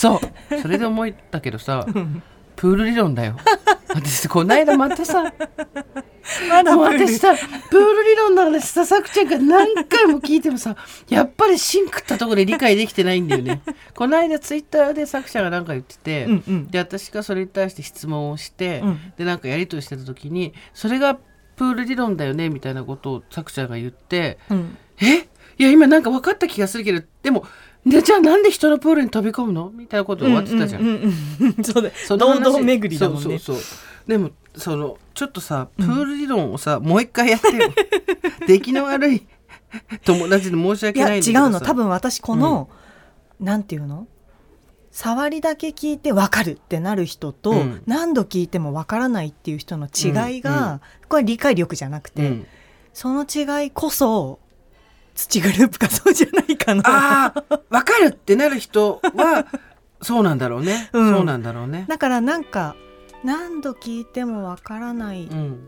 そう。それで思ったけどさプール理論だよ。私この間またさまだ私さプール理論の話ささくちゃんが何回も聞いてもさやっぱりシンクったところで理解できてないんだよね。この間ツイッターでさくちゃんが何か言ってて、うんうん。で私がそれに対して質問をして、うん。でなんかやり取りしてた時にそれがプール理論だよねみたいなことをさくちゃんが言ってうん。え？いや今なんか分かった気がするけどでもでじゃあなんで人のプールに飛び込むの？みたいなことで終わってたじゃん。うんうんうん。うん そうだ。その話。どんどん巡りだもんね。そうそうそう。でもそのちょっとさプール理論をさ、もう一回やってよ。出来の悪い 友達で申しい訳ないんだけどさ。うの。多分私この、なんていうの？触りだけ聞いて分かるってなる人と、うん。何度聞いても分からないっていう人の違いが、うんうん。これは理解力じゃなくて、うん。その違いこそ土グループがそうじゃないかな。ああ分かるってなる人は そうなんだろうね、うんそうなんだろうね。だからなんか何度聞いても分からないっうん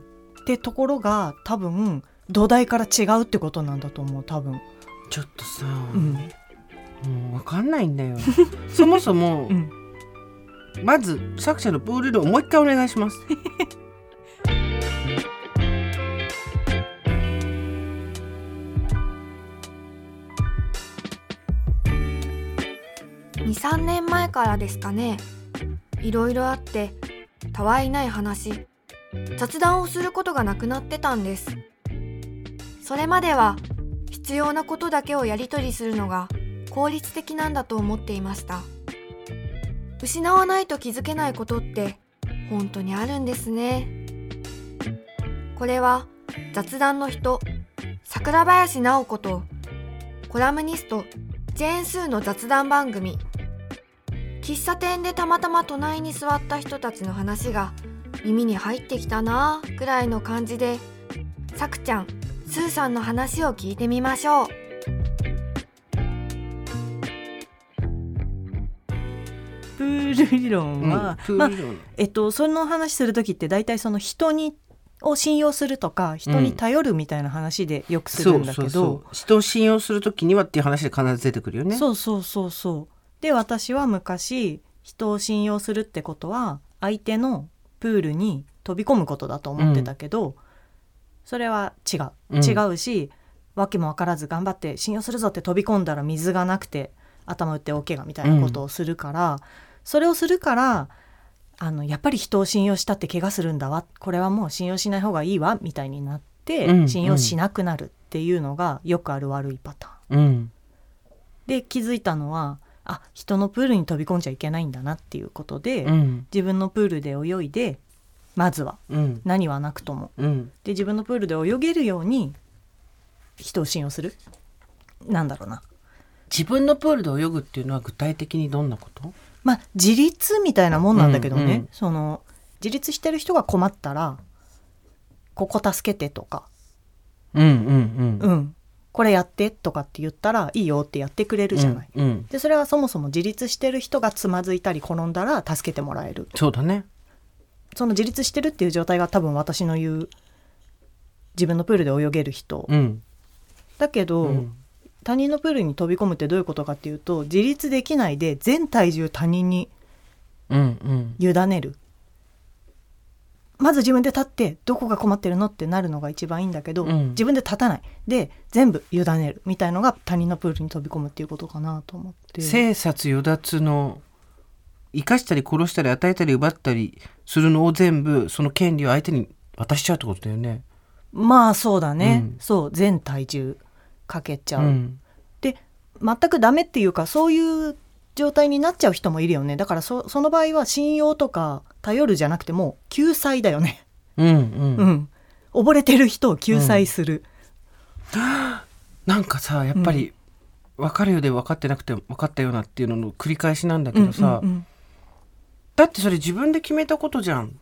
てところが多分土台から違うってことなんだと思う多分。ちょっとさ、うんもう分かんないんだよそもそも、うんまず作者のプール理論をもう一回お願いします。23年前からですかね。いろいろあってたわいない話雑談をすることがなくなってたんです。それまでは必要なことだけをやり取りするのが効率的なんだと思っていました。失わないと気づけないことって本当にあるんですね。これは雑談の人桜林直子とコラムニストジェーン・スーの雑談番組喫茶店でたまたま隣に座った人たちの話が耳に入ってきたなぁくらいの感じで。さくちゃんスーさんの話を聞いてみましょう。プール理論は、まあプール理論、えっと、その話する時って大体その人にを信用するとか人に頼るみたいな話でよくするんだけど、そう人を信用するときにはっていう話で必ず出てくるよね。そうそうそうそうで私は昔人を信用するってことは相手のプールに飛び込むことだと思ってたけど、それは違う。うん。違うし、訳も分からず頑張って信用するぞって飛び込んだら水がなくて頭打って大怪我みたいなことをするから、それをするからあのやっぱり人を信用したって怪我するんだわ。これはもう信用しない方がいいわ。みたいになって、うん。信用しなくなるっていうのがよくある悪いパターン。うん、で気づいたのはあ人のプールに飛び込んじゃいけないんだなっていうことで、うん、自分のプールで泳いでまずはうん、何はなくとも。うん、で自分のプールで泳げるように人を信用する？なんだろうな。自分のプールで泳ぐっていうのは具体的にどんなこと？まあ自立みたいなもんなんだけどね、うんうんその自立してる人が困ったらここ助けてとか、うん、うん、うん。うん、これやってとかって言ったらいいよってやってくれるじゃない。うん、うん、でそれはそもそも自立してる人がつまずいたり転んだら助けてもらえるそうだね。その自立してるっていう状態が多分私の言う自分のプールで泳げる人、うん、だけど、うん、他人のプールに飛び込むってどういうことかっていうと自立できないで全体重他人にうん、うん。まず自分で立ってどこが困ってるのってなるのが一番いいんだけど、うん。自分で立たない。で全部委ねる。みたいのが他人のプールに飛び込むっていうことかなと思って。生殺与奪の生かしたり殺したり与えたり奪ったりするのを全部その権利を相手に渡しちゃうってことだよね。まあそうだね、うん。そう全体重かけちゃう、うん、で全くダメっていうかそういう状態になっちゃう人もいるよね。だからそその場合は信用とか頼るじゃなくてもう救済だよね。うん、うん。うん。溺れてる人を救済する、なんかさやっぱり分かるようで分かってなくて分かったようなっていうのの繰り返しなんだけどさ、うんうんだってそれ自分で決めたことじゃん。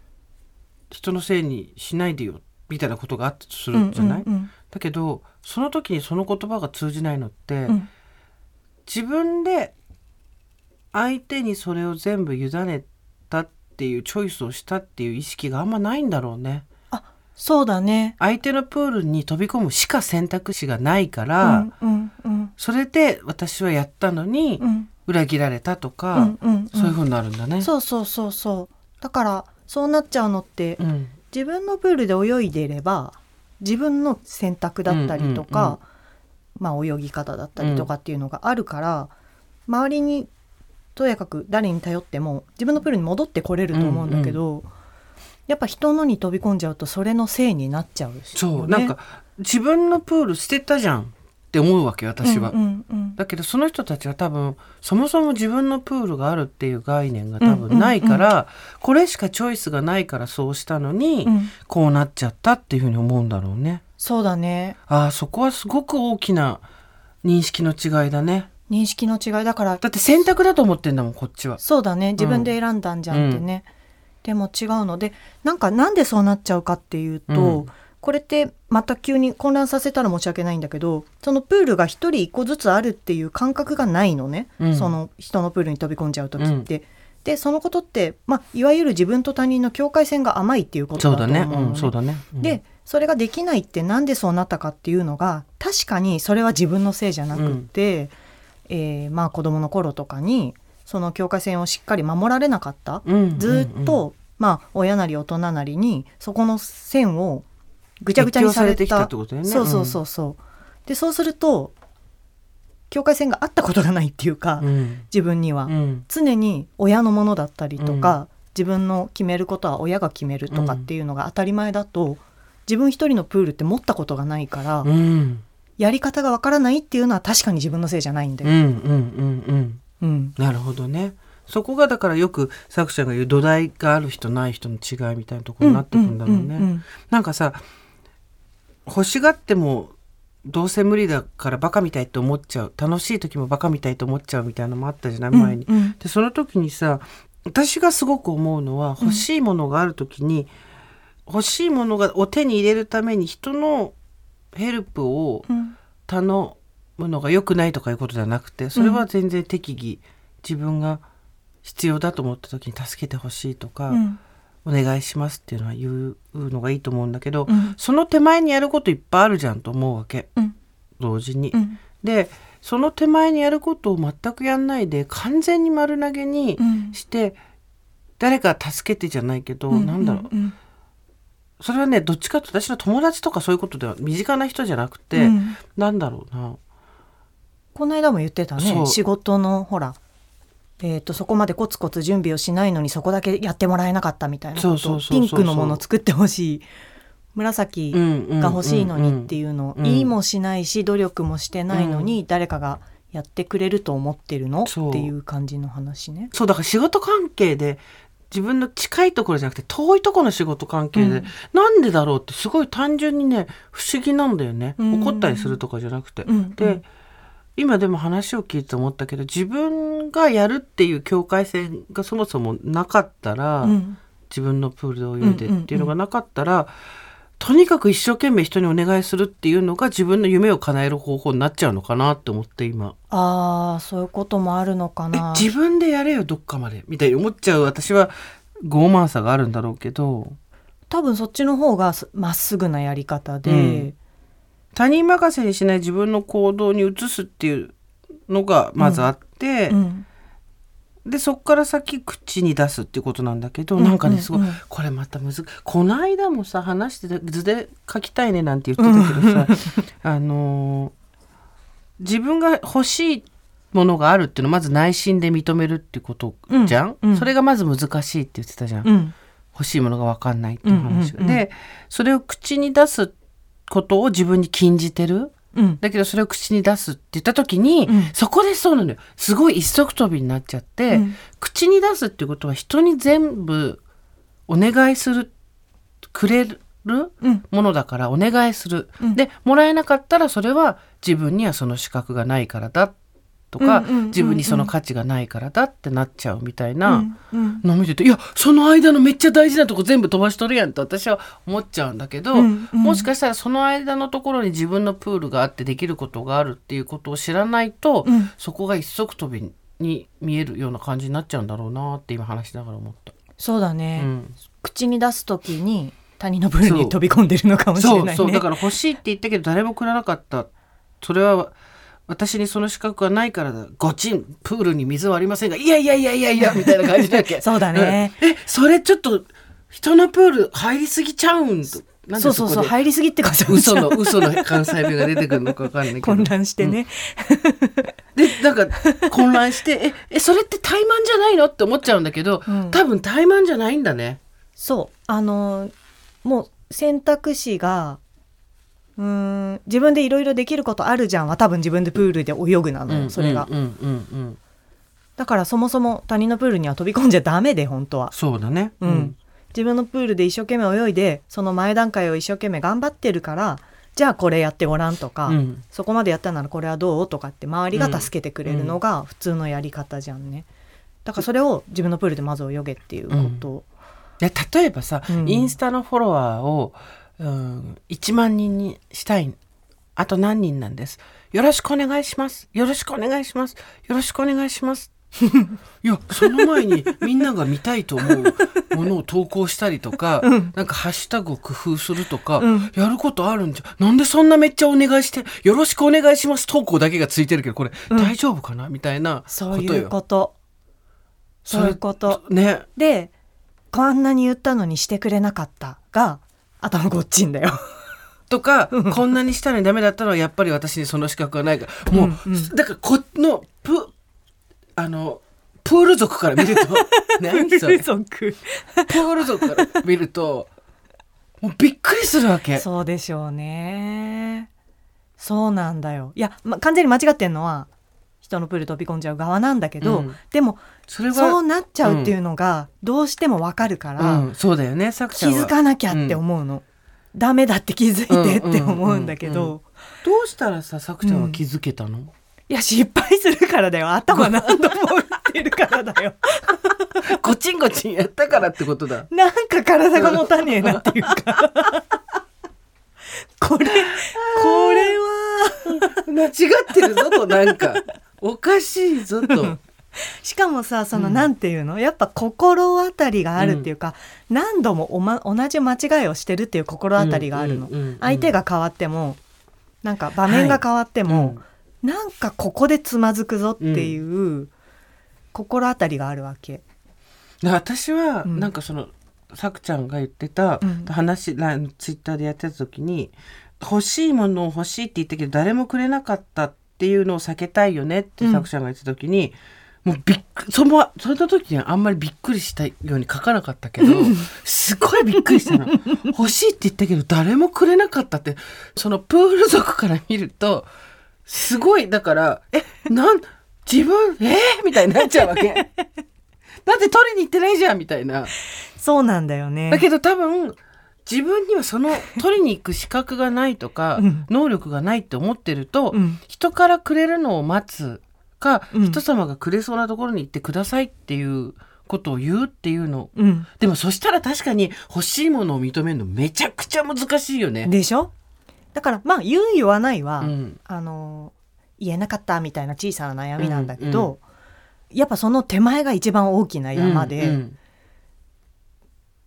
人のせいにしないでよ。みたいなことがあったとすうんるじゃない、うんうんだけどその時にその言葉が通じないのって、うん。自分で相手にそれを全部委ねたっていうチョイスをしたっていう意識があんまないんだろうね。そうだね。相手のプールに飛び込むしか選択肢がないから、うんうんうん。それで私はやったのに、うん。裏切られたとうか、んうんうん。そういう風になるんだね。そうそうそうそう。だからそうなっちゃうのってうん。自分のプールで泳いでいれば自分の選択だったりとか、うんうんうん。まあ、泳ぎ方だったりとかっていうのがあるから、周りにとやかく誰に頼っても自分のプールに戻ってこれると思うんだけど、やっぱ人のに飛び込んじゃうとそれのせいになっちゃうし、そう、なんか自分のプール捨てたじゃんって思うわけよ私は。うんうんうんだけどその人たちは多分そもそも自分のプールがあるっていう概念が多分ないから、これしかチョイスがないからそうしたのに、うんこうなっちゃったっていうふうに思うんだろうね。そうだねああそこはすごく大きな認識の違いだね。認識の違いだから。だって選択だと思ってんだもんこっちは。そうだね。自分で選んだんじゃんってね、でも違うの。でなんかなんでそうなっちゃうかっていうと、うん。これってまた急に混乱させたら申し訳ないんだけどそのプールが一人一個ずつあるっていう感覚がないのね、うん。その人のプールに飛び込んじゃう時って。でそのことって、まあ、いわゆる自分と他人の境界線が甘いっていうことだと。思うのね。うん、そうだね。うん。でそれができないってなんでそうなったかっていうのが確かにそれは自分のせいじゃなくって、えーまあ子供の頃とかにその境界線をしっかり守られなかった、うんずっと、まあ親なり大人なりにそこの線をぐちゃぐちゃにされ適用されてきたたってことね。そうそうそうそう、でそうすると境界線があったことがないっていうか、うん。自分には、うん。常に親のものだったりとか、自分の決めることは親が決めるとかっていうのが当たり前だと、自分一人のプールって持ったことがないから、うんやり方がわからないっていうのは確かに自分のせいじゃないんだよ。うんうんうんうんうんなるほどね。そこがだからよく作者が言う土台がある人ない人の違いみたいなところになってくんだろうね。んんなんかさ欲しがってもどうせ無理だからバカみたいって思っちゃう楽しい時もバカみたいと思っちゃうみたいなのもあったじゃない前に。うんうんでその時にさ私がすごく思うのは欲しいものがある時に、欲しいものがを手に入れるために人のヘルプをうん。頼むのが良くないとかいうことではなくてそれは全然適宜自分が必要だと思った時に助けてほしいとか、うん。お願いしますっていうのは言うのがいいと思うんだけど、うん。その手前にやることいっぱいあるじゃんと思うわけ。うん。同時に。うん。でその手前にやることを全くやんないで完全に丸投げにうん。して、誰か助けてじゃないけど、うん。なんだろう。うんそれはねどっちかというと私の友達とかそういうことでは身近な人じゃなくて、うん。なんだろうな。この間も言ってたね仕事のほらえー、とそこまでコツコツ準備をしないのにそこだけやってもらえなかったみたいなことそうそうそうそうピンクのもの作ってほしい。紫が欲しいのにっていうの。をうん。言いもしないし努力もしてないのに誰かがやってくれると思ってるの？そう。っていう感じの話ね。そうだから仕事関係で自分の近いところじゃなくて遠いところの仕事関係で、うん。なんでだろうってすごい単純にね不思議なんだよね、うん。怒ったりするとかじゃなくて。うん。で、今でも話を聞いて思ったけど自分がやるっていう境界線がそもそもなかったら、うん。自分のプールで泳いでっていうのがなかったら、とにかく一生懸命人にお願いするっていうのが自分の夢を叶える方法になっちゃうのかなって思って今。ああそういうこともあるのかえな。自分でやれよどっかまでみたいに思っちゃう私は傲慢さがあるんだろうけど多分そっちの方がすまっすぐなやり方で、うん他人任せにしない自分の行動に移すっていうのがまずあって、うんでそっから先口に出すっていうことなんだけど、うんなんかねすごい、うん。うんこれまたむずこの間もさ話してて図で書きたいねなんて言ってたけどさ、あのー自分が欲しいものがあるっていうのをまず内心で認めるっていうことじゃん、うん。うんそれがまず難しいって言ってたじゃん、うん。欲しいものが分かんないっていう話でそれを口に出すことを自分に禁じてる？うん。だけどそれを口に出すって言った時に、うん。そこでそうなのよ。すごい一足飛びになっちゃって、うん。口に出すっていうことは人に全部お願いするくれるうん。ものだからお願いする、うん。でもらえなかったらそれは自分にはその資格がないからだとか、自分にその価値がないからだってなっちゃうみたいな。のを見てていやその間のめっちゃ大事なとこ全部飛ばしとるやんと私は思っちゃうんだけど、うんうん。もしかしたらその間のところに自分のプールがあってできることがあるっていうことを知らないと、うん。そこが一足飛びに見えるような感じになっちゃうんだろうなって今話しながら思った。そうだね、うん。口に出すときに他人のプールに飛び込んでるのかもしれないね。そう。そう。だから欲しいって言ったけど誰もくれなかった。それは私にその資格はないからだ。ごちんプールに水はありませんがいやいやいやいやいや みたいな感じだっけ？そうだね。うん。えそれちょっと人のプール入りすぎちゃうんとそうそうそう入りすぎってか嘘の嘘の関西弁が出てくるのかわかんないけど。混乱してね、でなんか混乱してええそれって怠慢じゃないのって思っちゃうんだけど、うん。多分怠慢じゃないんだね。そう。あのもう選択肢がうーん自分でいろいろできることあるじゃん。は多分自分でプールで泳ぐなのよ、それが、うんうんうんうん。だからそもそも他人のプールには飛び込んじゃダメで本当は、そうだね。うん。自分のプールで一生懸命泳いでその前段階を一生懸命頑張ってるからじゃあこれやってごらんとか、うん。そこまでやったならこれはどうとかって周りが助けてくれるのが普通のやり方じゃんね。だからそれを自分のプールでまず泳げっていうこと、で例えばさ、うん。インスタのフォロワーを、うん、1万人にしたい。あと何人なんです。よろしくお願いします。よろしくお願いします。よろしくお願いします。いやその前にみんなが見たいと思うものを投稿したりとか、なんかハッシュタグを工夫するとか、うん。やることあるんじゃなんでそんなめっちゃお願いしてよろしくお願いします。投稿だけがついてるけどこれ、大丈夫かな？みたいなそういうこと。そういうこと。ね。でこんなに言ったのにしてくれなかったが頭ごっちんだよ。とか、こんなにしたのにダメだったのはやっぱり私にその資格がないから。もう、うんうん。だからこのプあのプール族から見ると 何それ？プ族。ール族から見るともうびっくりするわけ。そうでしょうね。そうなんだよ。いや、ま、完全に間違ってんのは人のプール飛び込んじゃう側なんだけど、うん。でもそれはそうなっちゃうっていうのがどうしてもわかるから、うん、そうだよね気づかなきゃって思うの、ダメだって気づいてって思うんだけど、うんうんうんどうしたらささくちゃん。は気づけたの、いや失敗するからだよ。頭何度も打ってるからだよ。ごちんごちんやったからってことだ。なんか体が持たねえなっていうか。これこれは。間違ってるぞとなんかおかしいぞと。しかもさその、うん。なんていうの？やっぱ心当たりがあるっていうか、何度もお、ま、同じ間違いをしてるっていう心当たりがあるの、うんうんうん相手が変わってもなんか場面が変わっても、うん。なんかここでつまずくぞっていう心当たりがあるわけ。で私はうん。なんかその、さくちゃんが言ってたうん。ツイッターでやってた時に欲しいものを欲しいって言ったけど誰もくれなかったっていうのを避けたいよねってうんさくちゃんが言ってた時に、もうびっくそのその時にはあんまりびっくりしたように書かなかったけどすごいびっくりしたの 欲しいって言ったけど誰もくれなかったってそのプール族から見るとすごいだからえなん自分え？ー、みたいになっちゃうわけ。だって取りに行ってないじゃんみたいな。そうなんだよね。だけど多分自分にはその取りに行く資格がないとか、うん。能力がないって思ってると、うん。人からくれるのを待つか、うん。人様がくれそうなところに行ってくださいっていうことを言うっていうの。うん、でもそしたら確かに欲しいものを認めるのめちゃくちゃ難しいよね。でしょ？だからまあ言う言わないは、うん。あの言えなかったみたいな小さな悩みなんだけど、やっぱその手前が一番大きな山で、うん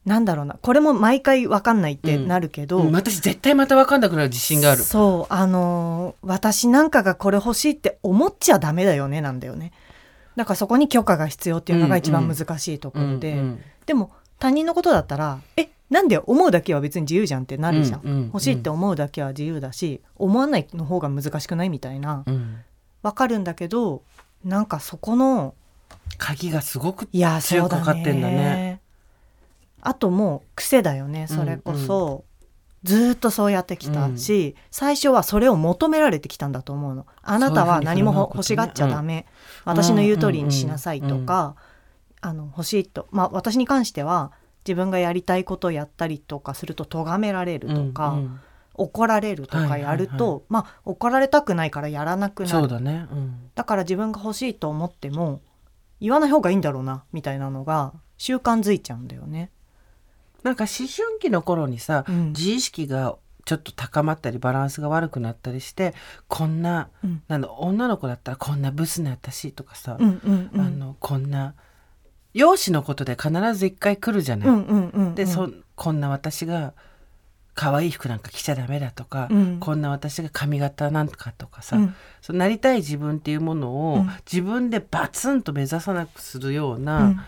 なんだろうな。これも毎回分かんないってなるけど、うん私絶対また分かんなくなる自信がある。そうあのー私なんかがこれ欲しいって思っちゃダメだよねなんだよね。だからそこに許可が必要っていうのが一番難しいところで、うんうんでも他人のことだったらえなんで思うだけは別に自由じゃんってなるじゃん、うんうんうん欲しいって思うだけは自由だし思わないの方が難しくないみたいな。うん。わかるんだけどなんかそこの鍵がすごくいや強くかかってんだね。ねあともう癖だよねそれこそ、ずーっとそうやってきたし、最初はそれを求められてきたんだと思うの。あなたは何も欲しがっちゃダメ、私の言う通りにしなさいとか、あの欲しいと。まあ私に関しては自分がやりたいことをやったりとかすると咎められるとか、うんうん。怒られるとかやると、はいはい。まあ怒られたくないからやらなくなるそうだね。うん。だから自分が欲しいと思っても言わない方がいいんだろうなみたいなのが習慣づいちゃうんだよね。なんか思春期の頃にさ、うん。自意識がちょっと高まったりバランスが悪くなったりしてこんなうん。な女の子だったらこんなブスな私とかさ、うんうんうん。あのこんな容姿のことで必ず一回来るじゃない。うんうんうんうん。でそこんな私が可愛い服なんか着ちゃダメだとか、うん。こんな私が髪型なんかとかさ、うん。そうなりたい自分っていうものを、うん。自分でバツンと目指さなくするよううなん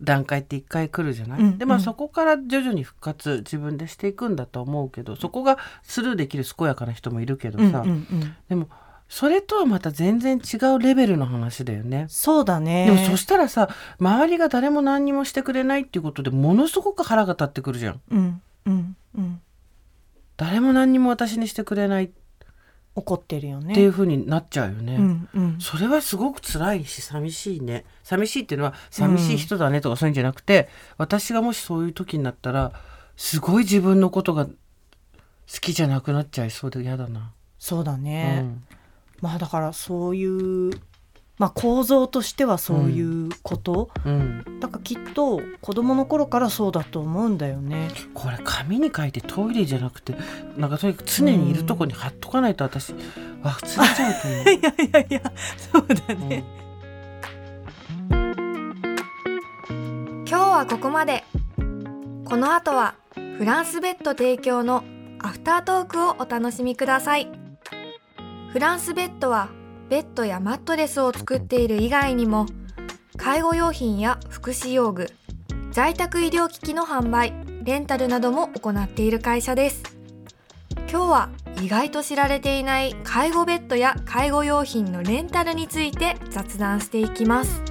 段階って一回来るじゃない、うん。でまあうん。そこから徐々に復活自分でしていくんだと思うけどそこがスルーできる健やかな人もいるけどさ、うんうんうん。でもそれとはまた全然違うレベルの話だよね。そうだね。でもそしたらさ周りが誰も何にもしてくれないっていうことでものすごく腹が立ってくるじゃん。うん。うん。うん。誰も何にも私にしてくれない。っ怒ってるよね。ていう風になっちゃうよね。うんうん。それはすごく辛いし寂しいね。寂しいっていうのは寂しい人だねとかそういうんじゃなくて、私がもしそういう時になったらすごい自分のことが好きじゃなくなっちゃいそうで嫌だな。そうだうね、ん。まあだからそういうまあ構造としてはそういうこと、うん、だからきっと子供の頃からそうだと思うんだよね。これ紙に書いてトイレじゃなくてなんかとにかく常にいるとこに貼っとかないと私忘れちゃうと思う。いやいやいやそうだね、今日はここまで。この後はフランスベッド提供のアフタートークをお楽しみください。フランスベッドはベッドやマットレスを作っている以外にも介護用品や福祉用具在宅医療機器の販売レンタルなども行っている会社です。今日は意外と知られていない介護ベッドや介護用品のレンタルについて雑談していきます。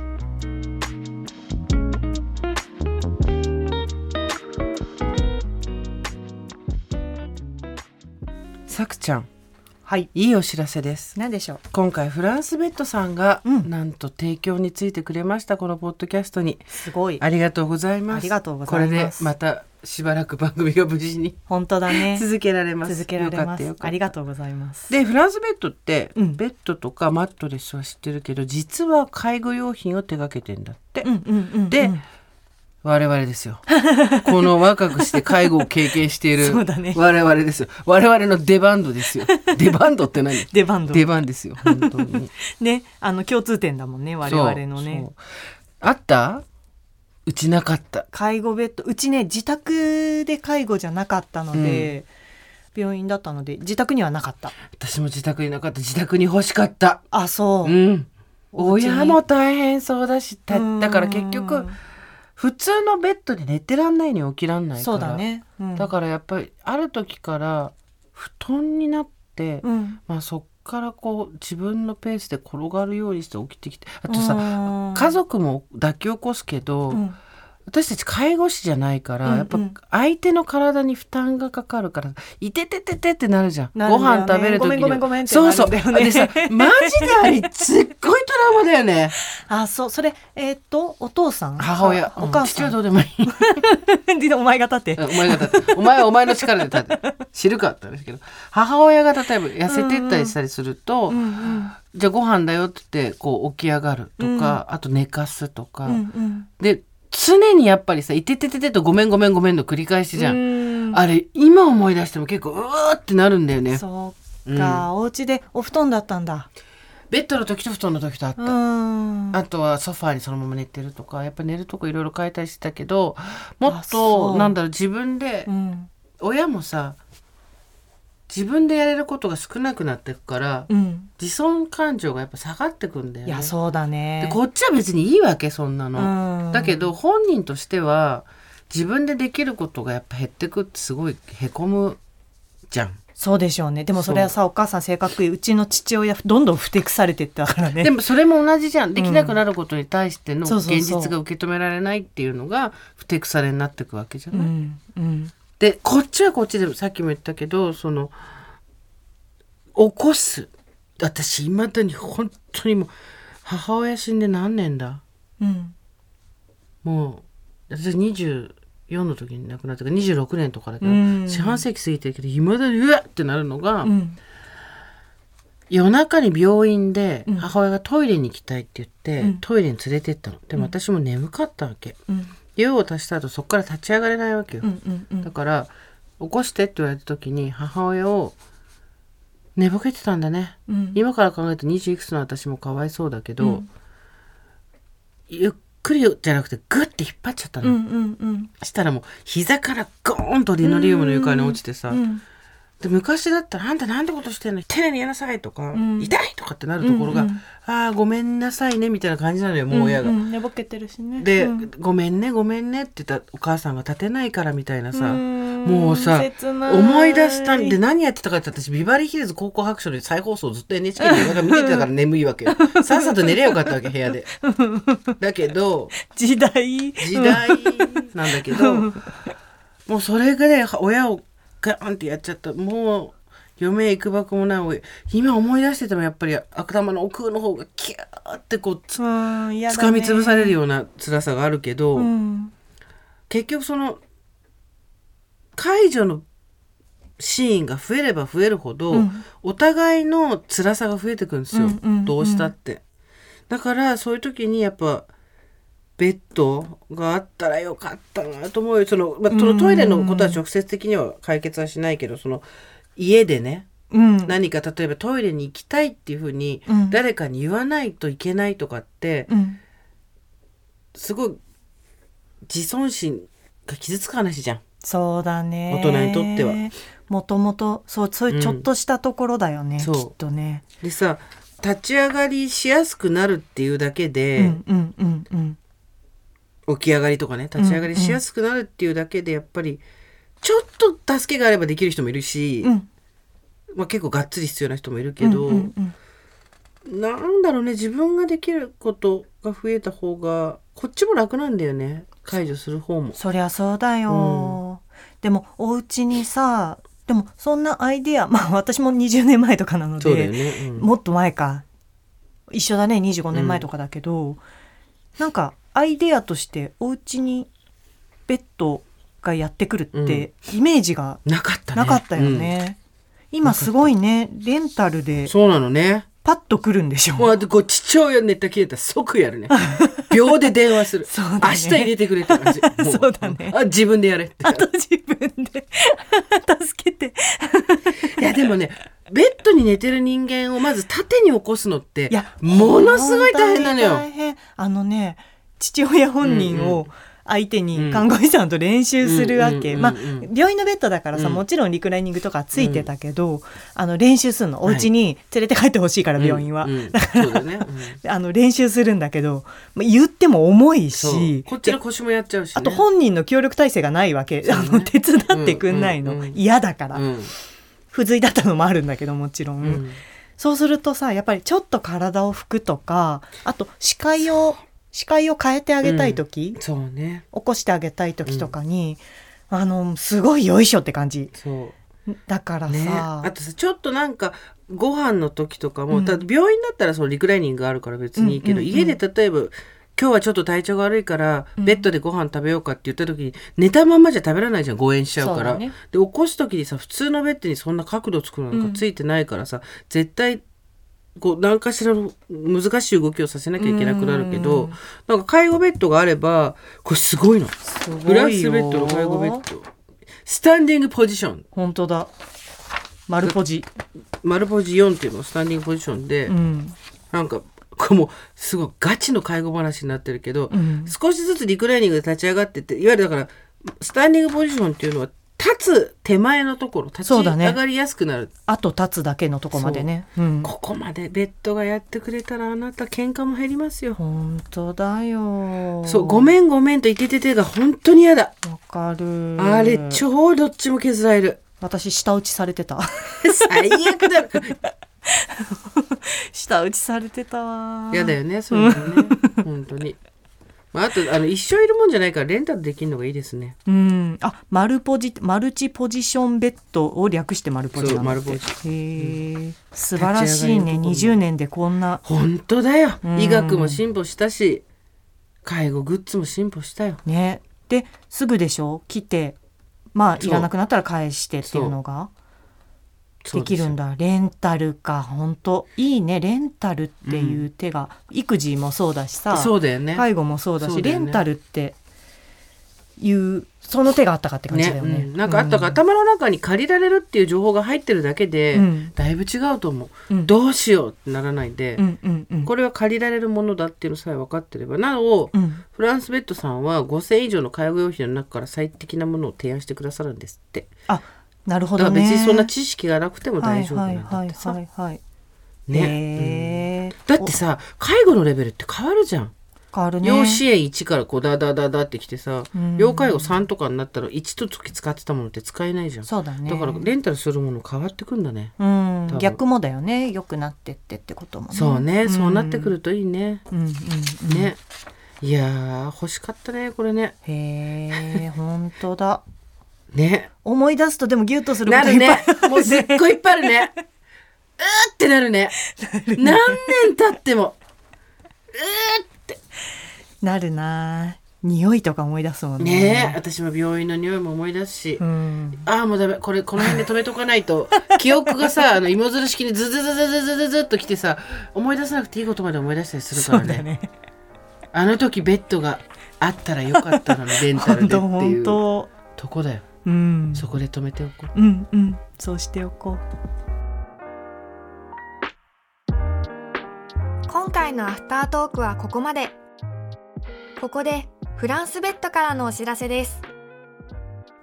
さくちゃんはいいいお知らせです。何でしょう？今回フランスベッドさんが、うん。なんと提供についてくれましたこのポッドキャストに。すごい。ありがとうございます。ありがとうございます。これでまたしばらく番組が無事に本当だね。続けられます。続けられます。ありがとうございます。でフランスベッドって、うん。ベッドとかマットレスは知ってるけど実は介護用品を手掛けてんだって、うんうんうんうん。で我々ですよ。この若くして介護を経験している 我々ですよ。我々の出番度ですよ。出番度って何？出番度。出番ですよ。本当に。ねあの共通点だもんね我々のね。あった？うちなかった。介護ベッド。うちね自宅で介護じゃなかったので、病院だったので自宅にはなかった。私も自宅になかった。自宅に欲しかった。あそう、うん。親も大変そうだしだから結局普通のベッドで寝てらんないに起きらんないから。そうだね、うん、だからやっぱりある時から布団になって、うん。まあそっからこう自分のペースで転がるようにして起きてきて。あとさ、うん。家族も抱き起こすけど、うん私たち介護士じゃないから、うんうん。やっぱ相手の体に負担がかかるから「いてててて」ってなるじゃん、ね。ご飯食べる時に。ごめんごめんごめんってそうそう。でさ マジであれすっごいトラウマだよね。あそう。それえーっとお父さん？母親。あお母さ父はどうでもいい。お前が立ってお前が立って。お前はお前の力で立って。知るかって言うんですけど。母親が例えば痩せてったりしたりすると、うんうん。じゃあご飯だよって言ってこう起き上がるとか、あと寝かすとか、うんうん。で常にやっぱりさ「いてててて」と「ごめんごめんごめん」の繰り返しじゃん、うん。あれ今思い出しても結構うわーってなるんだよね。そうか、お家でお布団だったんだ。ベッドの時と布団の時とあった、うん。あとはソファーにそのまま寝てるとかやっぱ寝るとこいろいろ変えたりしてたけどもっとなんだろう自分で、うん。親もさ自分でやれることが少なくなってくから、うん自尊感情がやっぱ下がってくんだよね。いやそうだね。でこっちは別にいいわけそんなの。うん。だけど本人としては自分でできることがやっぱ減ってくってすごいへこむじゃん。そうでしょうね。でもそれはさお母さん性格いい。うちの父親どんどんふてくされてったからね。でもそれも同じじゃん。できなくなることに対してのそうそうそう。現実が受け止められないっていうのがふてくされになっていくわけじゃない？うん。うん。でこっちはこっちでさっきも言ったけどその起こす私いまだに本当にもう母親死んで何年だ？うん。もう私24の時に亡くなったから26年とかだけど、うん。四半世紀過ぎてるけどいまだにうわっってなるのが、うん。夜中に病院でうん。母親がトイレに行きたいって言って、うん。トイレに連れてったの。でも私も眠かったわけ。うん。用を足した後そこから立ち上がれないわけよ、だから起こしてって言われた時に母親を寝ぼけてたんだね。うん。今から考えると20いくつの私もかわいそうだけど、うん。ゆっくりじゃなくてグッて引っ張っちゃったの、うんうんうん。したらもう膝からゴーンとリノリウムの床に落ちてさ、うんで昔だったら「あんたなんてことしてんの？丁寧にやりなさい」とか「ん痛い!」とかってなるところが「うんうんああごめんなさいね」みたいな感じなのよもう親が。んん寝ぼけてるしね。で、うんごめんねごめんね」って言ったお母さんが立てないからみたいなさ、ん。もうさ切ない。思い出したんで何やってたかって私ビバリーヒルズ高校白書で再放送ずっと NHK で夜中見てたから眠いわけよさっさと寝りゃよかったわけ部屋で。だけど時代。時代なんだけどもうそれぐらい親をガーンってやっちゃった。もう嫁へ行くばくもない親今思い出しててもやっぱり頭の奥の方がキューってこうつうんね。掴み潰されるような辛さがあるけど、うん結局その解除のシーンが増えれば増えるほど、うん。お互いの辛さが増えてくるんですよ、どうしたって。だからそういう時にやっぱベッドがあったらよかったなと思うよ。その,、まあ、そのトイレのことは直接的には解決はしないけどその家でねうん。何か例えばトイレに行きたいっていうふうにうん。誰かに言わないといけないとかってうん。すごい自尊心が傷つく話じゃん。そうだね。大人にとっては。もともとそうそういうちょっとしたところだよね、そう。きっとね。でさ立ち上がりしやすくなるっていうだけで、うんうんうんうん起き上がりとかね立ち上がりしやすくなるっていうだけでやっぱりちょっと助けがあればできる人もいるし、うん。まあ、結構がっつり必要な人もいるけど、うんうんうんなんだろうね自分ができることが増えた方がこっちも楽なんだよね解除する方も。そりゃそうだよ、でもお家にさでもそんなアイデアまあ私も20年前とかなので、ね、うん。もっと前か。一緒だね25年前とかだけど、なんかアイデアとしてお家にベッドがやってくるってイメージがなかったよね、今すごいねレンタルうんでそうなのね。パッと来るんでしょもうこう父親ネタ切れたら即やるね。秒で電話する、そうだね。明日入れてくれって感じ もそうだね。あ自分でやれって。あと自分で。助けて。いやでもねベッドに寝てる人間をまず縦に起こすのっていやものすごい大変なのよ。大変。あのね父親本人を相手に看護師さんと練習するわけ、まあ病院のベッドだからさ、うん。もちろんリクライニングとかついてたけど、あの練習するのお家に連れて帰ってほしいから、病院は、だね、うん。あの練習するんだけどまあ言っても重いし。こっちの腰もやっちゃうし、ね、あと本人の協力体制がないわけ、あの手伝ってくんないの、嫌だから、うん。不随だったのもあるんだけどもちろん。そうするとさやっぱりちょっと体を拭くとかあと視界を視界を変えてあげたい時、そうね。起こしてあげたい時とかに、あのすごいよいしょって感じ。そう。だからね。さ、あとさちょっとなんかご飯の時とかも、うん。た病院だったらそのリクライニングがあるから別にいいけど、うんうんうん。家で例えば今日はちょっと体調が悪いから、うん。ベッドでご飯食べようかって言った時に寝たままじゃ食べられないじゃん。誤嚥しちゃうから。ね。で起こす時にさ普通のベッドにそんな角度作るなんかついてないからさ、絶対こう何かしらの難しい動きをさせなきゃいけなくなるけど、うんなんか介護ベッドがあればこれすごいの。すごいよ。グラスベッドの介護ベッド。スタンディングポジション。本当だ。丸ポジ、丸ポジ4っていうのスタンディングポジションで、うん。なんかこれもうすごいガチの介護話になってるけど、うん。少しずつリクライニングで立ち上がってっていわゆるだからスタンディングポジションっていうのは立つ手前のところ立ち上がりやすくなる、あと立つだけのとこまでねうんここまでベッドがやってくれたらあなた喧嘩も減りますよ。本当だよそうごめんごめんと言ってててが本当に嫌だ。わかるあれ超どっちも削られる。私舌打ちされてた最悪だ。舌打ちされてたわ嫌だよねそういうのね 本当に。まあ、あとあの一生いるもんじゃないからレンタルできるのがいいですね。うん、あ、マルポジ、マルチポジションベッドを略してマルポジなんだ。って。そうマルポへえ、素晴らしいね。立ち上がりのところ20年でこんな。本当だよ、うん。医学も進歩したし介護グッズも進歩したよ。ね。で、すぐでしょ？来て、まあ、いらなくなったら返してっていうのができるんだ。だ。レンタルか、本当。いいね。レンタルっていう手が、育児もそうだしさ、そうだよね、介護もそうだし、ね。レンタルっていうその手があったかって感じだよね。うん。なんかあったか、頭の中に借りられるっていう情報が入ってるだけで、うん。だいぶ違うと思う、うん。どうしようってならないで、うんうんうん。これは借りられるものだっていうのさえ分かってればなお、うん。フランスベッドさんは5,000以上の介護用品の中から最適なものを提案してくださるんですって。あなるほだかどね。ら別にそんな知識がなくても大丈夫なんだはいってさはいはいはい。ね、へーだってさ介護のレベルって変わるじゃん、変わるね。要支援1からこうダダダダってきてさ、うん要介護3とかになったら1と時使ってたものって使えないじゃんそうだね。だからレンタルするもの変わってくんだね、うん逆もだよね。良くなってってってこともね。そうね、んそうなってくるといいね、うんうんうん。ねいやー欲しかったねこれねへえ本当だ。ね思い出すとでもギュッとするこなるといっぱいねもうすっごいいっぱいあるね うーってなるね何年経ってもなるな。匂いとか思い出すもんね。ねえ私も病院の匂いも思い出すし、うん。ああもうダメこれこの辺で止めとかないと 記憶がさあの芋づる式にズズズズズズズズっときてさ思い出さなくていいことまで思い出したりするからねね。あの時ベッドがあったらよかったのにレンタルでって本当本いうと当。こだようん。そこで止めておこう。うんうん。そうしておこ今回のアフタートークはここまで。ここでフランスベッドからのお知らせです。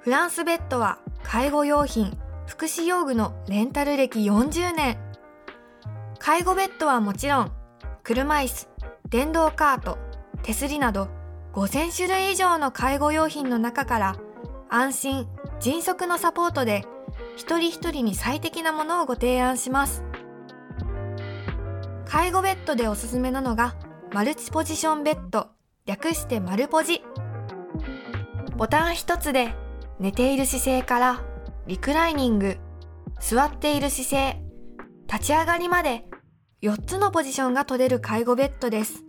フランスベッドは介護用品福祉用具のレンタル歴40年。介護ベッドはもちろん車椅子電動カート手すりなど5000種類以上の介護用品の中から安心迅速のサポートで一人一人に最適なものをご提案します。介護ベッドでおすすめなのがマルチポジションベッド。略してマルポジ。ボタン一つで寝ている姿勢からリクライニング。座っている姿勢。立ち上がりまで4つのポジションが取れる介護ベッドです。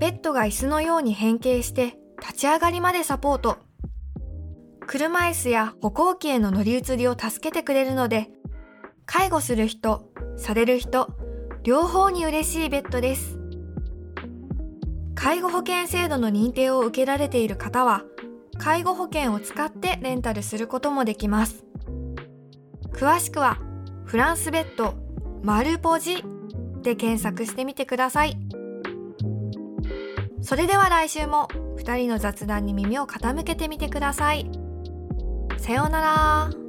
ベッドが椅子のように変形して立ち上がりまでサポート。車椅子や歩行器への乗り移りを助けてくれるので介護する人される人両方に嬉しいベッドです。介護保険制度の認定を受けられている方は介護保険を使ってレンタルすることもできます。詳しくはフランスベッドマルポジで検索してみてください。それでは来週も2人の雑談に耳を傾けてみてください。さようなら。